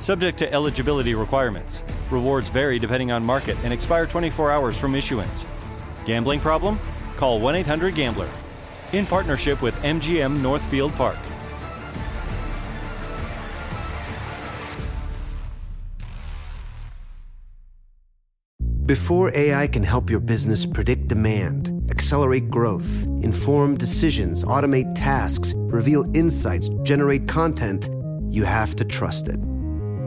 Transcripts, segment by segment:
Subject to eligibility requirements. Rewards vary depending on market and expire 24 hours from issuance. Gambling problem? Call 1 800 Gambler. In partnership with MGM Northfield Park. Before AI can help your business predict demand, accelerate growth, inform decisions, automate tasks, reveal insights, generate content, you have to trust it.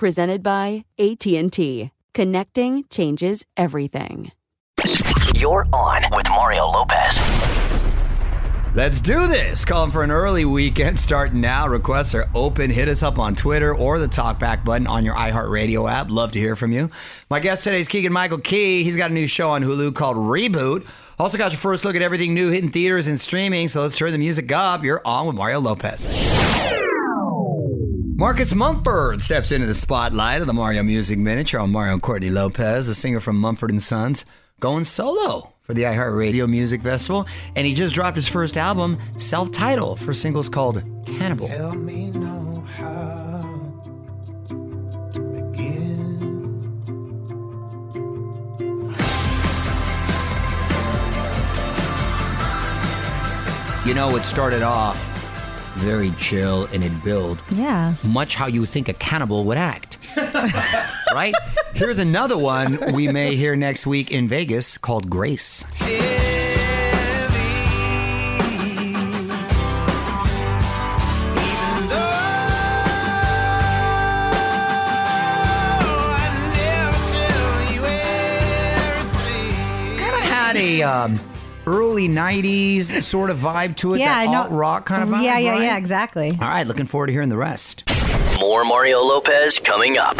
Presented by AT&T. Connecting changes everything. You're on with Mario Lopez. Let's do this. Calling for an early weekend start now. Requests are open. Hit us up on Twitter or the talkback button on your iHeartRadio app. Love to hear from you. My guest today is Keegan Michael Key. He's got a new show on Hulu called Reboot. Also got your first look at everything new hitting theaters and streaming. So let's turn the music up. You're on with Mario Lopez. Marcus Mumford steps into the spotlight of the Mario Music Minute. On Mario Courtney Lopez, the singer from Mumford and Sons, going solo for the iHeartRadio Music Festival, and he just dropped his first album, self-titled, for singles called Cannibal. Tell me know how to begin. You know, it started off very chill and it built Yeah. much how you think a cannibal would act. right? Here's another one we may hear next week in Vegas called Grace. Kind of had a um, early 90s sort of vibe to it, Yeah, I that know. alt rock kind of mm, vibe. Yeah, yeah, right? yeah, exactly. All right, looking forward to hearing the rest. More Mario Lopez coming up.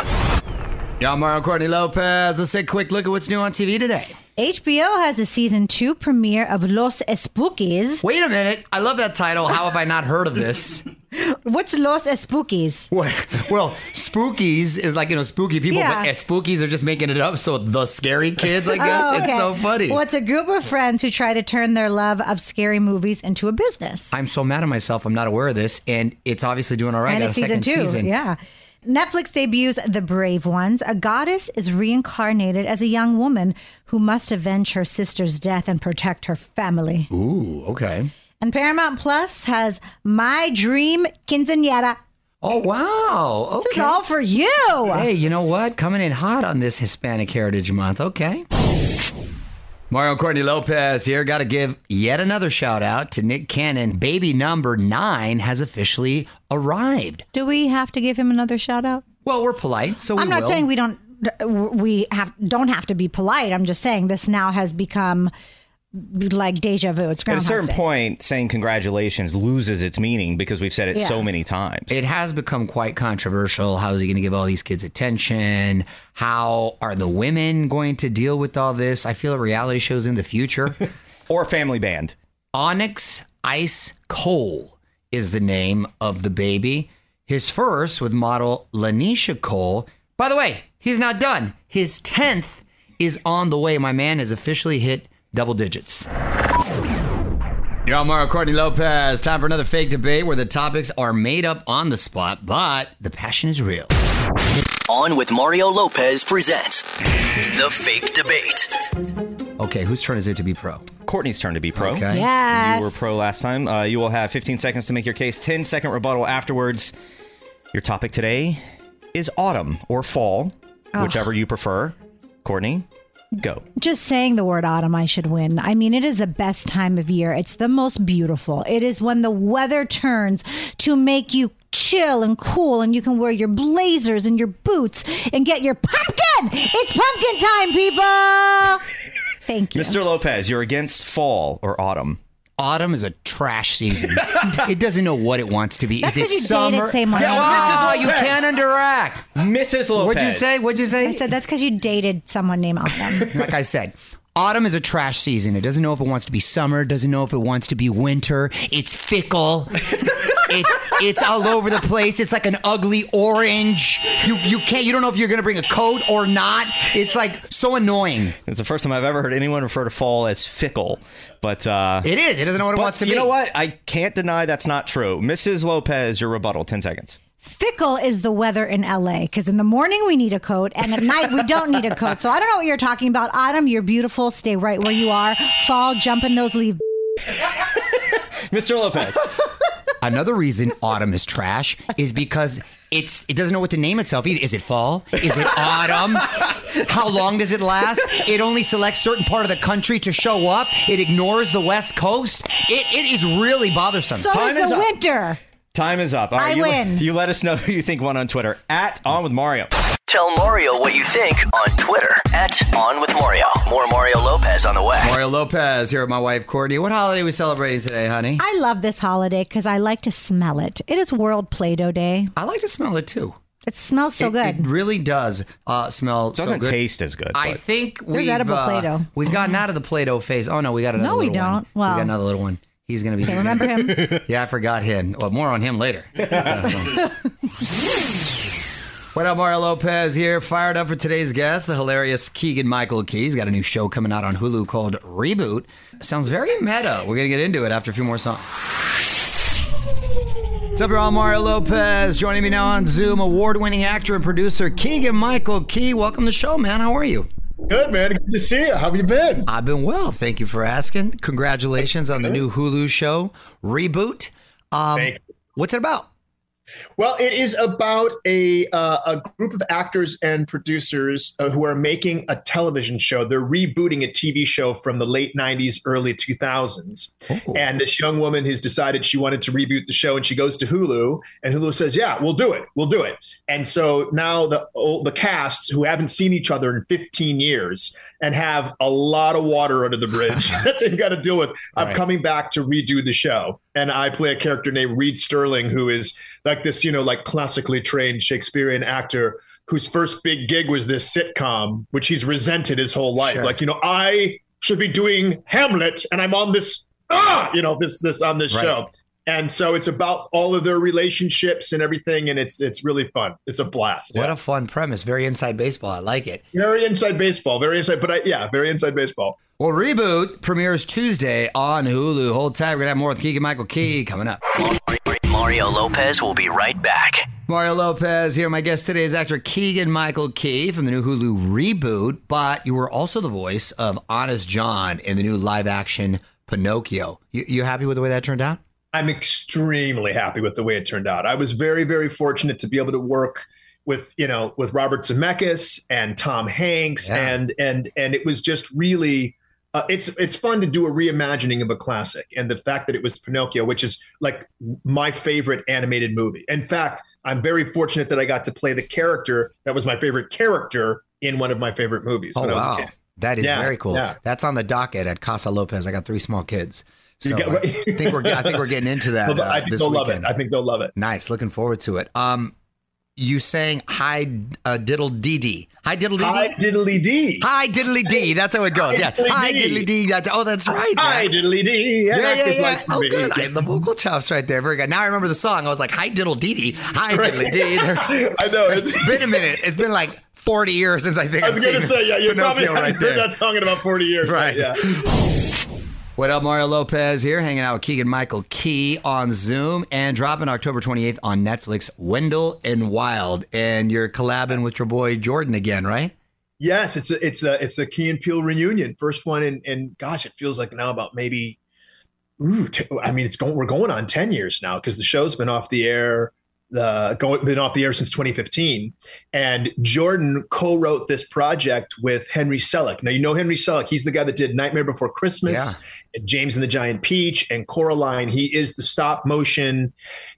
Yeah, I'm Mario Courtney Lopez. Let's take a quick look at what's new on TV today. HBO has a season two premiere of Los Espookys. Wait a minute. I love that title. How have I not heard of this? What's Los Spookies? Well, well, spookies is like, you know, spooky people, Yeah. but spookies are just making it up. So the scary kids, I guess. Oh, It's okay. so funny. Well, it's a group of friends who try to turn their love of scary movies into a business. I'm so mad at myself. I'm not aware of this. And it's obviously doing all right. and Got it's season second two. season. Yeah. Netflix debuts The Brave Ones. A goddess is reincarnated as a young woman who must avenge her sister's death and protect her family. Ooh, okay. And Paramount Plus has My Dream Quinceañera. Oh, wow. Okay. This is all for you. Hey, you know what? Coming in hot on this Hispanic Heritage Month. Okay. Mario Courtney Lopez here. Got to give yet another shout out to Nick Cannon. Baby number nine has officially arrived. Do we have to give him another shout out? Well, we're polite, so we I'm not will. saying we don't we have don't have to be polite. I'm just saying this now has become like deja vu. It's At a certain Day. point, saying congratulations loses its meaning because we've said it Yeah. so many times. It has become quite controversial. How is he going to give all these kids attention? How are the women going to deal with all this? I feel reality shows in the future. or family band. Onyx Ice Cole is the name of the baby. his first with model Lanisha Cole. By the way, he's not done. His 10th is on the way. My man has officially hit double digits. You're on Mario Courtney Lopez. Time for another fake debate where the topics are made up on the spot, but the passion is real. On with Mario Lopez presents The Fake Debate. Okay, whose turn is it to be pro? Courtney's turn to be pro. Okay. Yes. You were pro last time. Uh, you will have 15 seconds to make your case, 10 second rebuttal afterwards. Your topic today is autumn or fall, whichever you prefer. Courtney, go. Just saying the word autumn, I should win. I mean, it is the best time of year. It's the most beautiful. It is when the weather turns to make you chill and cool, and you can wear your blazers and your boots and get your pumpkin. It's pumpkin time, people. Thank you. Mr. Lopez, you're against fall or autumn. Autumn is a trash season. it doesn't know what it wants to be. That's is it you dated summer? Same Yeah, ah, Lopez. wow, you can't interact. Mrs. Lopez. What'd you say? What'd you say? I said that's because you dated someone named Autumn. like I said, autumn is a trash season. It doesn't know if it wants to be summer, doesn't know if it wants to be winter. It's fickle. It's it's all over the place. It's like an ugly orange. You you can't you don't know if you're gonna bring a coat or not. It's like so annoying. It's the first time I've ever heard anyone refer to fall as fickle. But uh, It is. It doesn't know what it wants to be. you be. know what? I can't deny that's not true. Mrs. Lopez, your rebuttal, 10 seconds. Fickle is the weather in LA because in the morning we need a coat and at night we don't need a coat. So I don't know what you're talking about. Autumn, you're beautiful. Stay right where you are. Fall, jump in those leaves. Mr. Lopez. Another reason autumn is trash is because it's it doesn't know what to name itself either. Is it fall? Is it autumn? How long does it last? It only selects certain part of the country to show up. It ignores the west coast. It it is really bothersome. So Time is is the up. winter. Time is up. All right, I you, win. You let us know who you think won on Twitter at On With Mario. Tell Mario what you think on Twitter at On with Mario. More Mario Lopez on the way. Mario Lopez here with my wife Courtney. What holiday are we celebrating today, honey? I love this holiday because I like to smell it. It is World Play-Doh Day. I like to smell it too. It smells so it, good. It really does uh, smell. so Doesn't good. taste as good. I but- think we've edible uh, Play-Doh. We've gotten out of the Play-Doh phase. Oh no, we got another. No, we little one. don't. we Well- got another little one. He's gonna be. Okay, remember him? Yeah, I forgot him. Well, more on him later. what up, Mario Lopez here, fired up for today's guest, the hilarious Keegan Michael Key. He's got a new show coming out on Hulu called Reboot. Sounds very meta. We're gonna get into it after a few more songs. What's up, y'all? Mario Lopez joining me now on Zoom. Award-winning actor and producer Keegan Michael Key. Welcome to the show, man. How are you? Good man, good to see you. How have you been? I've been well. Thank you for asking. Congratulations on the new Hulu show, Reboot. Um, what's it about? Well, it is about a uh, a group of actors and producers uh, who are making a television show. They're rebooting a TV show from the late '90s, early 2000s. Oh. And this young woman has decided she wanted to reboot the show, and she goes to Hulu, and Hulu says, "Yeah, we'll do it. We'll do it." And so now the old, the casts who haven't seen each other in 15 years and have a lot of water under the bridge that they've got to deal with, I'm Right. coming back to redo the show. And I play a character named Reed Sterling, who is like this, you know, like classically trained Shakespearean actor whose first big gig was this sitcom, which he's resented his whole life. Sure. Like, you know, I should be doing Hamlet and I'm on this, ah, you know, this, this on this Right. show. And so it's about all of their relationships and everything. And it's, it's really fun. It's a blast. What Yeah. a fun premise. Very inside baseball. I like it. very inside baseball, very inside, but I, yeah, very inside baseball. Well, Reboot premieres Tuesday on Hulu. Hold tight. We're going to have more with Keegan Michael Key coming up. Mario Lopez will be right back. Mario Lopez here. My guest today is actor Keegan Michael Key from the new Hulu Reboot, but you were also the voice of Honest John in the new live action Pinocchio. You, you happy with the way that turned out? I'm extremely happy with the way it turned out. I was very, very fortunate to be able to work with you know with Robert Zemeckis and Tom Hanks, Yeah. and and and it was just really. Uh, it's it's fun to do a reimagining of a classic, and the fact that it was Pinocchio, which is like my favorite animated movie. In fact, I'm very fortunate that I got to play the character that was my favorite character in one of my favorite movies Oh, when I was a kid. That is Yeah, very cool. yeah. That's on the docket at Casa Lopez. I got three small kids. So get- I think we're I think we're getting into that uh, I think this they'll weekend. love it. I think they'll love it. Nice. Looking forward to it. Um, you sang Hi uh, Diddle Dee Dee. Hi Diddle Dee Dee. Hi diddly dee. Hi Diddly Dee. That's how it goes. Yeah. Diddly Hi. Diddly Dee. That's, oh, that's right. Hi man. diddly dee. Yeah, yeah, Actors yeah. like Oh, good. I have the vocal chops right there. Very good. Now I remember the song. I was like, Hi Diddle Dee Dee. Hi Right. Diddly Dee. I know. It's, It's been a minute. It's been like 40 years since I think I was going to say, yeah, you probably haven't right heard there. that song in about 40 years. Right. Yeah. What up, Mario Lopez here, hanging out with Keegan Michael Key on Zoom and dropping October 28th on Netflix, Wendell and Wild. And you're collabing with your boy Jordan again, right? Yes, it's a, it's a, it's the Key and Peele reunion, first one, and and gosh, it feels like now about maybe, ooh, t- I mean, it's going we're going on ten years now because the show's been off the air, the going been off the air since 2015, and Jordan co-wrote this project with Henry Selick. Now you know Henry Selick, he's the guy that did Nightmare Before Christmas, and James and the Giant Peach, and Coraline. He is the stop motion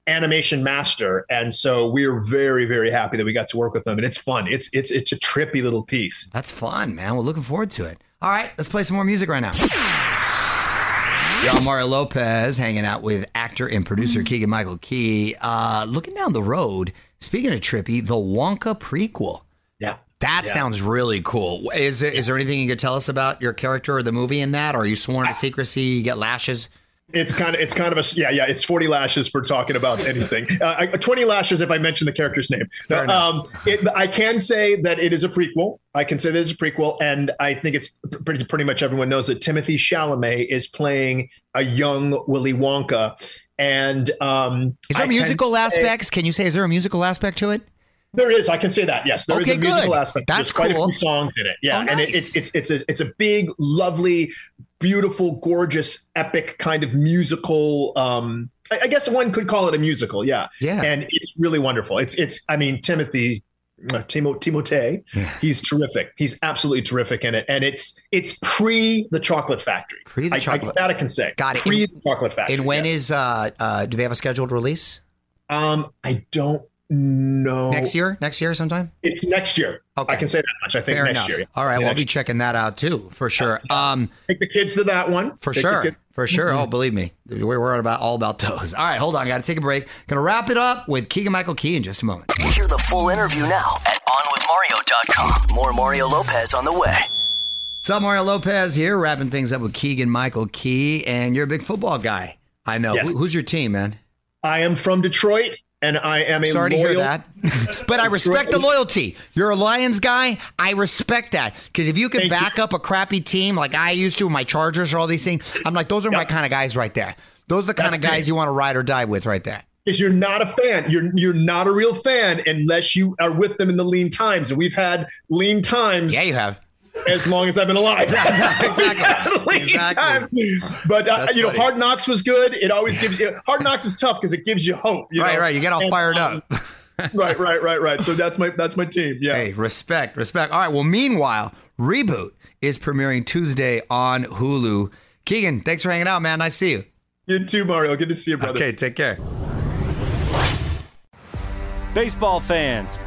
animation master, and so we're very very happy that we got to work with him, and it's fun. It's it's it's a trippy little piece. That's fun, man. We're looking forward to it. All right, let's play some more music right now. Y'all, Mario Lopez hanging out with actor and producer Keegan Michael Key. Uh, looking down the road, speaking of trippy, the Wonka prequel. Yeah. That Yeah. sounds really cool. Is is there anything you could tell us about your character or the movie in that? Or are you sworn to secrecy? You get lashes? It's kind of it's kind of a yeah yeah it's forty lashes for talking about anything. Uh, twenty lashes if I mention the character's name. Um, it, I can say that it is a prequel. I can say that it's a prequel, and I think it's pretty pretty much everyone knows that Timothy Chalamet is playing a young Willy Wonka. And um, Is there I can musical say- aspects? Can you say, is there a musical aspect to it? There is. I can say that. Yes, there is Okay, a musical good. aspect. That's There's quite cool. a few songs in it. Yeah, Oh, and it, nice. it's it's it's a, it's a big, lovely, beautiful, gorgeous, epic kind of musical. Um, I, I guess one could call it a musical. Yeah, Yeah. and it's really wonderful. It's it's. I mean, Timothy. Uh, Timo, Timothée, he's terrific. He's absolutely terrific in it, and it's it's pre the Chocolate Factory. Pre the I, Chocolate- I, that I can say. Got it. Pre the Chocolate Factory. And when yes. is, uh, uh, do they have a scheduled release? um, I don't know. Next year? Next year sometime? It's next year. Okay. I can say that much. I think Fair next enough. year. yeah. All right. Yeah, Well, I'll be checking that out too, for sure. Um, Take the kids to that one. for Take sure. For sure. Mm-hmm. Oh, believe me. We're, we're about all about those. All right. Hold on. Got to take a break. Going to wrap it up with Keegan Michael Key in just a moment. Hear the full interview now at OnWithMario.com. More Mario Lopez on the way. What's up, Mario Lopez here, wrapping things up with Keegan Michael Key, and you're a big football guy. I know. Yes. Who's your team, man? I am from Detroit, and I am a Sorry to hear that. but I respect the loyalty. You're a Lions guy. I respect that. Because if you can Thank back up a crappy team like I used to with my Chargers or all these things, I'm like, those are my kind of guys right there. Those are the kind of guys great. you want to ride or die with right there. Because you're not a fan. You're you're not a real fan unless you are with them in the lean times. And we've had lean times Yeah, you have. As long as I've been alive. Exactly. Exactly. times. But uh, That's you know, funny. Hard Knocks was good. It always gives you Hard Knocks is tough because it gives you hope. you right, know? right. You get all And, fired um, up. right, right, right, right. So that's my that's my team. Yeah. Hey, respect, respect. All right. Well, meanwhile, Reboot is premiering Tuesday on Hulu. Keegan, thanks for hanging out, man. Nice to see you. You too, Mario. Good to see you, brother. Okay, take care. Baseball fans,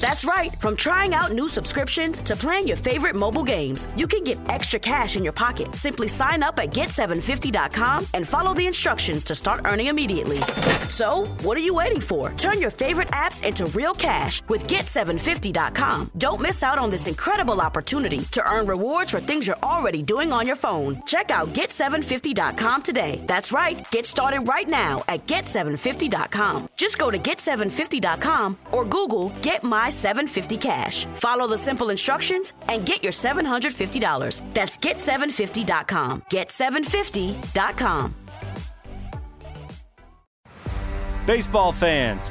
That's right. From trying out new subscriptions to playing your favorite mobile games, you can get extra cash in your pocket. Simply sign up at get750.com and follow the instructions to start earning immediately. So, what are you waiting for? Turn your favorite apps into real cash with get750.com. Don't miss out on this incredible opportunity to earn rewards for things you're already doing on your phone. Check out get750.com today. That's right. Get started right now at get750.com. Just go to get750.com or Google Get My 750 Cash. Follow the simple instructions and get your $750. That's get750.com. Get750.com. Baseball fans,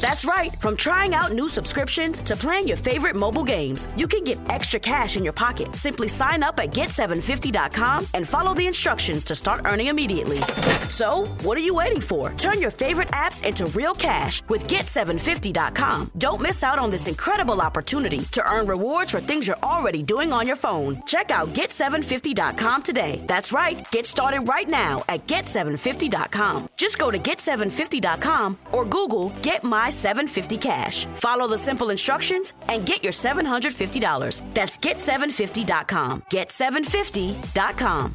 That's right. From trying out new subscriptions to playing your favorite mobile games, you can get extra cash in your pocket. Simply sign up at get750.com and follow the instructions to start earning immediately. So, what are you waiting for? Turn your favorite apps into real cash with get750.com. Don't miss out on this incredible opportunity to earn rewards for things you're already doing on your phone. Check out get750.com today. That's right. Get started right now at get750.com. Just go to get750.com or Google Get My 750 Cash. Follow the simple instructions and get your $750. That's get750.com. Get750.com.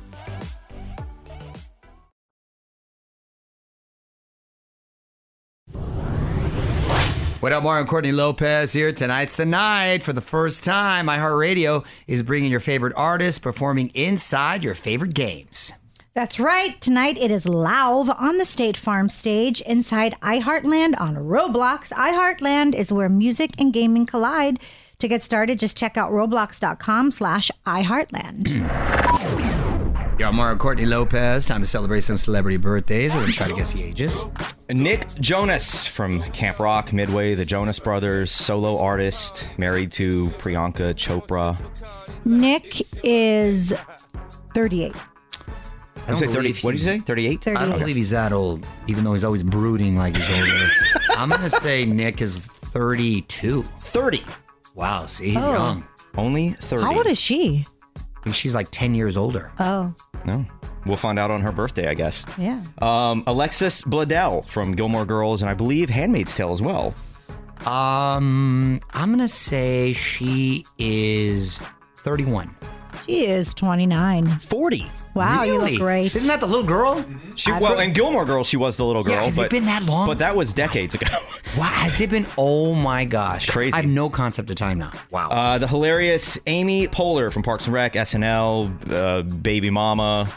What up, Mario Courtney Lopez here. Tonight's the night. For the first time, iHeartRadio is bringing your favorite artists performing inside your favorite games. That's right. Tonight it is Lauv on the State Farm stage inside iHeartland on Roblox. iHeartland is where music and gaming collide. To get started, just check out roblox.com slash iHeartland. Yo, I'm Mario Courtney Lopez. Time to celebrate some celebrity birthdays. We're going to try to guess the ages. Nick Jonas from Camp Rock, Midway, the Jonas Brothers, solo artist, married to Priyanka Chopra. Nick is 38. I You say 30 what did you say? he's- 38? I don't believe he's that old, even though he's always brooding like he's older. I'm going to say Nick is 32. 30. Wow, see, he's Oh. young. Only 30. How old is she? I think she's like 10 years older. Oh, No. We'll find out on her birthday, I guess. yeah. Um, Alexis Bledel from Gilmore Girls, and I believe Handmaid's Tale as well. Um, I'm going to say she is 31. She is 29. 40. Wow, you Really? look great. Isn't that the little girl? She well, in Gilmore Girls, she was the little girl. Yeah, has it been that long? But that was decades ago. Wow, has it been? Oh my gosh. Crazy. I have no concept of time now. Wow. Uh, the hilarious Amy Poehler from Parks and Rec, SNL, uh, Baby Mama.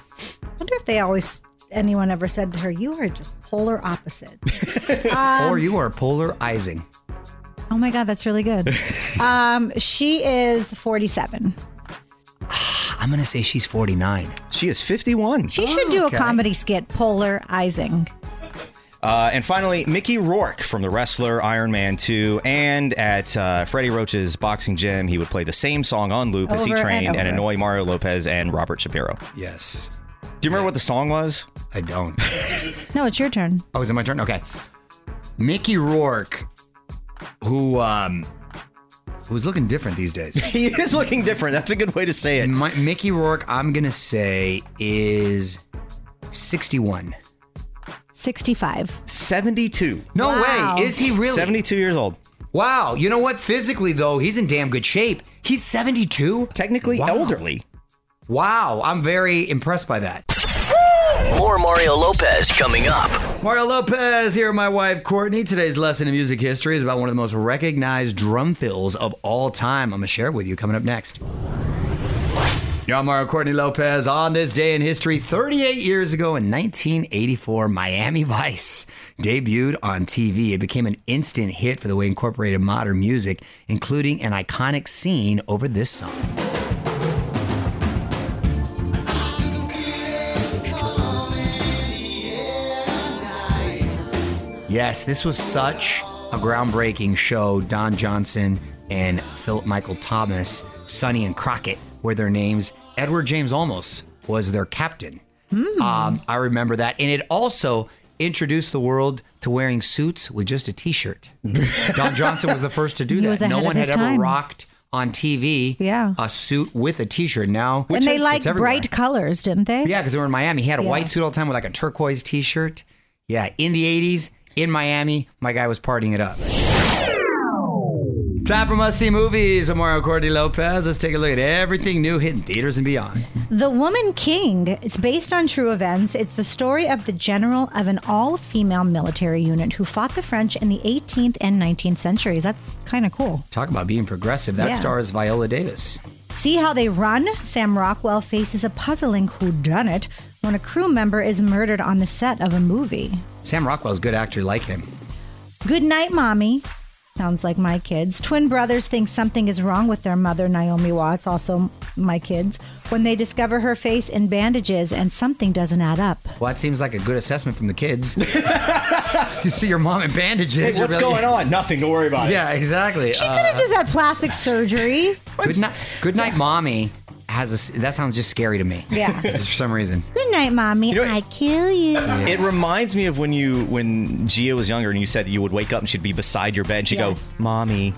I wonder if they always, anyone ever said to her, you are just polar opposite. or you are polarizing. oh my God, that's really good. um, she is 47. I'm going to say she's 49. She is 51. She should do okay. a comedy skit, polarizing. Uh, and finally, Mickey Rourke from The Wrestler, Iron Man 2, and at uh, Freddie Roach's boxing gym, he would play the same song on loop as he Over and trained and, annoy Mario Lopez and Robert Shapiro. Yes. Do you remember what the song was? I don't. No, it's your turn. oh, is it my turn? Okay. Mickey Rourke, who um, who's looking different these days. he is looking different. That's a good way to say it. My, Mickey Rourke, I'm going to say, is 61. 65. 72. No Wow. way. Is he really? 72 years old. Wow. You know what? Physically, though, he's in damn good shape. He's 72? Technically Wow. elderly. Wow. I'm very impressed by that. More Mario Lopez coming up. Mario Lopez here, with my wife Courtney. Today's lesson in music history is about one of the most recognized drum fills of all time. I'm going to share it with you coming up next. I'm Mario Courtney Lopez. On this day in history, 38 years ago in 1984, Miami Vice debuted on TV. It became an instant hit for the way it incorporated modern music, including an iconic scene over this song. Yes, this was such a groundbreaking show. Don Johnson and Philip Michael Thomas, Sonny and Crockett were their names. Edward James Olmos was their captain. Um, I remember that. And it also introduced the world to wearing suits with just a t shirt. Don Johnson was the first to do He that. No one had his ever rocked on TV Yeah. a suit with a t shirt. Now, and they it's liked bright colors, didn't they? Yeah, because they were in Miami. He had a Yeah. white suit all the time with like a turquoise t-shirt. Yeah, in the 80s, in Miami, my guy was partying it up. Time for must-see movies. I'm Mario Courtney Lopez. Let's take a look at everything new hitting theaters and beyond. The Woman King is based on true events. It's the story of the general of an all female military unit who fought the French in the 18th and 19th centuries. That's kind of cool. Talk about being progressive. That Yeah. stars Viola Davis. See how they run? Sam Rockwell faces a puzzling whodunit when a crew member is murdered on the set of a movie. Sam Rockwell's a good actor. Like him. Good night, mommy. Sounds like my kids. Twin brothers think something is wrong with their mother, Naomi Watts, also my kids, when they discover her face in bandages and something doesn't add up. Well, that seems like a good assessment from the kids. you see your mom in bandages. Hey, what's really- going on? Nothing. Don't worry about. Yeah, exactly. She could have uh, just had plastic surgery. Good night, good night, mommy. Has a, s- that sounds just scary to me. Yeah. just for some reason. Good night, mommy. You know- I kill you. It reminds me of when you when Gia was younger and you said you would wake up and she'd be beside your bed and she'd Yes. go, "Mommy."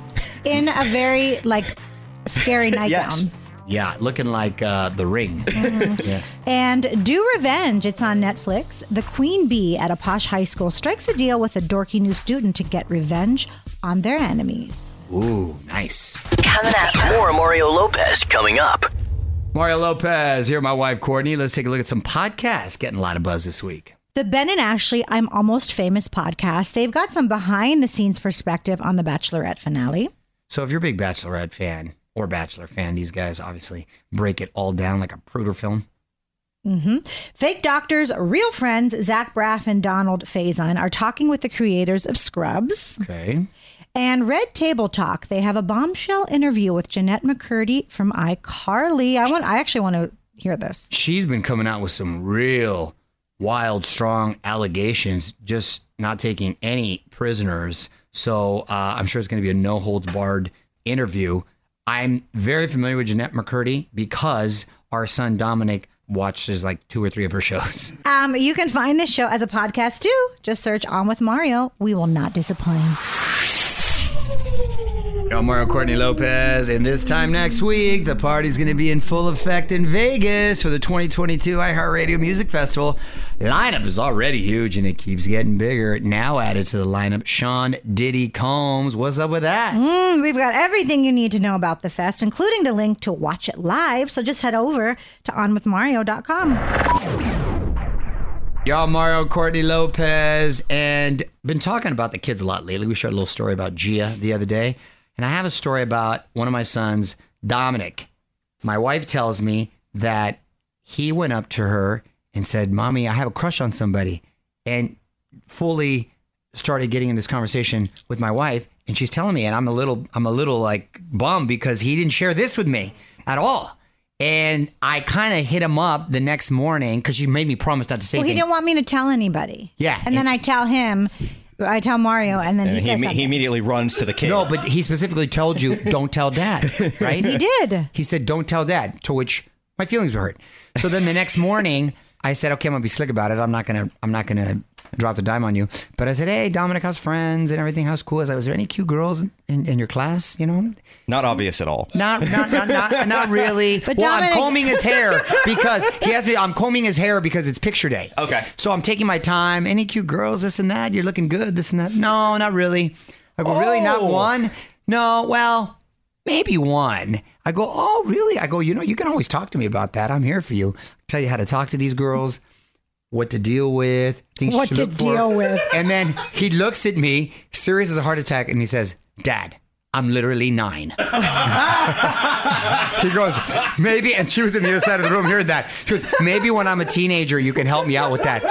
In a very like scary nightgown. Yes. Yeah, looking like uh, the ring. Mm-hmm. Yeah. And Do Revenge, it's on Netflix. The queen bee at a posh high school strikes a deal with a dorky new student to get revenge on their enemies. Ooh, nice. Coming up. More Mario Lopez coming up. Mario Lopez here, my wife Courtney. Let's take a look at some podcasts getting a lot of buzz this week. The Ben and Ashley I'm Almost Famous podcast, they've got some behind the scenes perspective on the Bachelorette finale. So if you're a big Bachelorette fan or Bachelor fan, these guys obviously break it all down like a Zapruder film. hmm Fake doctors, real friends, Zach Braff and Donald Faison are talking with the creators of Scrubs. Okay. And Red Table Talk, they have a bombshell interview with Jennette McCurdy from iCarly. I want I actually want to hear this. She's been coming out with some real wild, strong allegations, just not taking any prisoners. So uh, I'm sure it's going to be a no holds barred interview. I'm very familiar with Jennette McCurdy because our son Dominic watches like two or three of her shows. Um, you can find this show as a podcast too. Just search On with Mario. We will not disappoint. I'm Mario Courtney Lopez, and this time next week, the party's going to be in full effect in Vegas for the 2022 iHeartRadio Music Festival. The lineup is already huge, and it keeps getting bigger. Now added to the lineup, Sean Diddy Combs. What's up with that? Mm, we've got everything you need to know about the fest, including the link to watch it live. So just head over to onwithmario.com. Y'all, Mario Courtney Lopez, and been talking about the kids a lot lately. We shared a little story about Gia the other day, and I have a story about one of my sons, Dominic. My wife tells me that he went up to her and said, "Mommy, I have a crush on somebody," and fully started getting in this conversation with my wife, and she's telling me, and I'm a little, I'm a little like bummed because he didn't share this with me at all. And I kind of hit him up the next morning because you made me promise not to say Well, he didn't want me to tell anybody. Yeah, And then I tell him, I tell Mario, and then he And says he, something. he immediately runs to the kid. No, but he specifically told you, don't tell dad, right? He did. He said, don't tell dad, to which my feelings were hurt. So then the next morning, I said, okay, I'm gonna be slick about it. I'm not gonna, I'm not gonna drop a dime on you. But I said, hey, Dominic, how's friends and everything? How's cool? I was like, was there any cute girls in, in your class? You know, Not obvious at all. not, not, not, not, not really. But well, I'm combing his hair because he asked me. I'm combing his hair because it's picture day. Okay. So I'm taking my time. Any cute girls? This and that. You're looking good. This and that. No, not really. I go, really? Not Oh. one? No. Well, maybe one. I go, oh, really? I go, you know, you can always talk to me about that. I'm here for you. Tell you how to talk to these girls, what to deal with, things What to look for. deal with. And then he looks at me, serious as a heart attack, and he says, Dad, I'm literally nine. he goes, maybe, and she was in the other side of the room hearing that. She goes, maybe when I'm a teenager, you can help me out with that.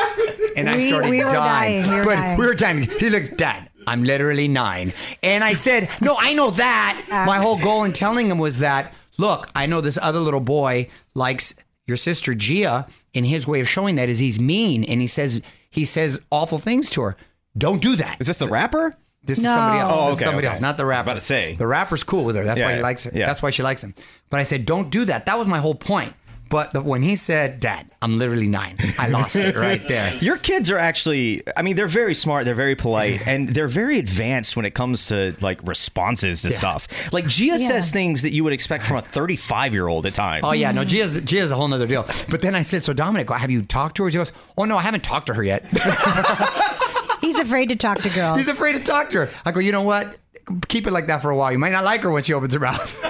And I started we dying. dying. We but dying. we were dying. He looks, Dad, I'm literally nine. And I said, No, I know that. My whole goal in telling him was that, look, I know this other little boy likes your sister Gia, and his way of showing that is he's mean and he says he says awful things to her. Don't do that. Is this the rapper? This is somebody else. Oh, This is oh, okay, somebody okay. else, not the rapper. about to say. The rapper's cool with her. That's Yeah, why he likes her. yeah. That's why she likes him. But I said, don't do that. That was my whole point. But the, when he said, Dad, I'm literally nine, I lost it right there. Your kids are actually, I mean, they're very smart, they're very polite, and they're very advanced when it comes to like responses to stuff. Like Gia says things that you would expect from a 35 year old at times. Oh yeah, no, Gia's Gia's a whole nother deal. But then I said, so Dominic, have you talked to her? He goes, oh no, I haven't talked to her yet. He's afraid to talk to girls. He's afraid to talk to her. I go, you know what? Keep it like that for a while. You might not like her when she opens her mouth.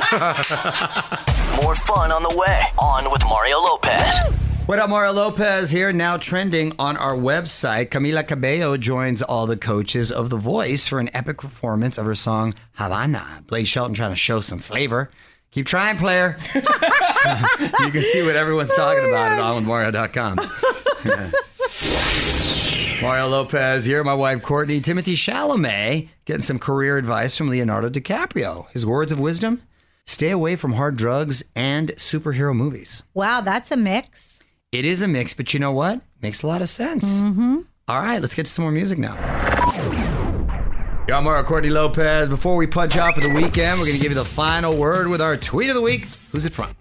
More fun on the way. On with Mario Lopez. What up, Mario Lopez here, now trending on our website. Camila Cabello joins all the coaches of The Voice for an epic performance of her song Havana. Blake Shelton trying to show some flavor. Keep trying, player. you can see what everyone's oh, talking about at onwithmario.com. Mario Lopez here, my wife Courtney. Timothy Chalamet getting some career advice from Leonardo DiCaprio. His words of wisdom stay away from hard drugs and superhero movies. Wow, that's a mix. It is a mix, but you know what? Makes a lot of sense. Mm-hmm. All right, let's get to some more music now. I'm Mario Courtney Lopez. Before we punch out for the weekend, we're going to give you the final word with our tweet of the week. Who's it from?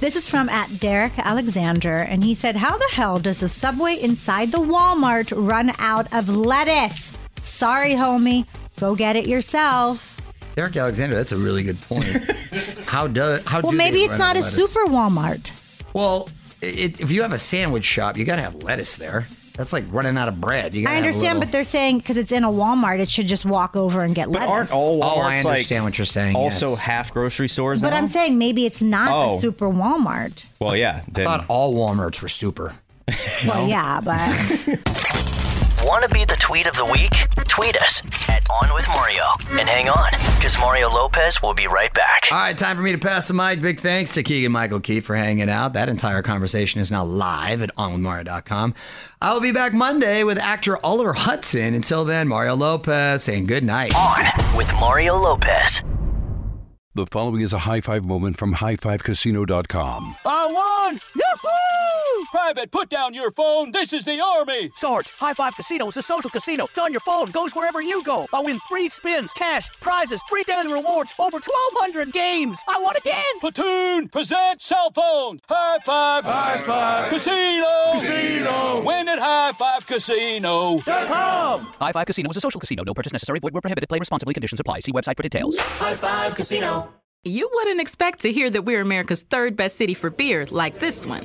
This is from at Derek Alexander, and he said, How the hell does the subway inside the Walmart run out of lettuce? Sorry, homie. Go get it yourself. Derek Alexander. That's a really good point. how do how do? Well, do maybe they it's not a lettuce? super Walmart. Well, it, if you have a sandwich shop, you got to have lettuce there. That's like running out of bread. You I understand, little- but they're saying because it's in a Walmart, it should just walk over and get But lettuce. aren't all Walmarts Oh, I like understand what you're saying. also yes. half grocery stores? But now? I'm saying maybe it's not Oh. a super Walmart. well, yeah. I thought all Walmarts were super. Well, yeah, but Want to be the tweet of the week? Tweet us at On with Mario. And hang on, because Mario Lopez will be right back. All right, time for me to pass the mic. Big thanks to Keegan Michael Key for hanging out. That entire conversation is now live at onwithmario.com. I will be back Monday with actor Oliver Hudson. Until then, Mario Lopez saying good night. On with Mario Lopez. The following is a high five moment from highfivecasino.com. I won! Yahoo! Private, put down your phone. This is the Army. Sarge, High Five Casino is a social casino. It's on your phone, goes wherever you go. I win free spins, cash, prizes, free daily rewards, over 1,200 games. I won again. Platoon, present cell phone. High Five. High Five. Casino. Casino. Win at High Five Casino. com. High Five Casino is a social casino. No purchase necessary. Void where prohibited. Play responsibly. Conditions apply. See website for details. High Five Casino. You wouldn't expect to hear that we're America's third best city for beer like this one.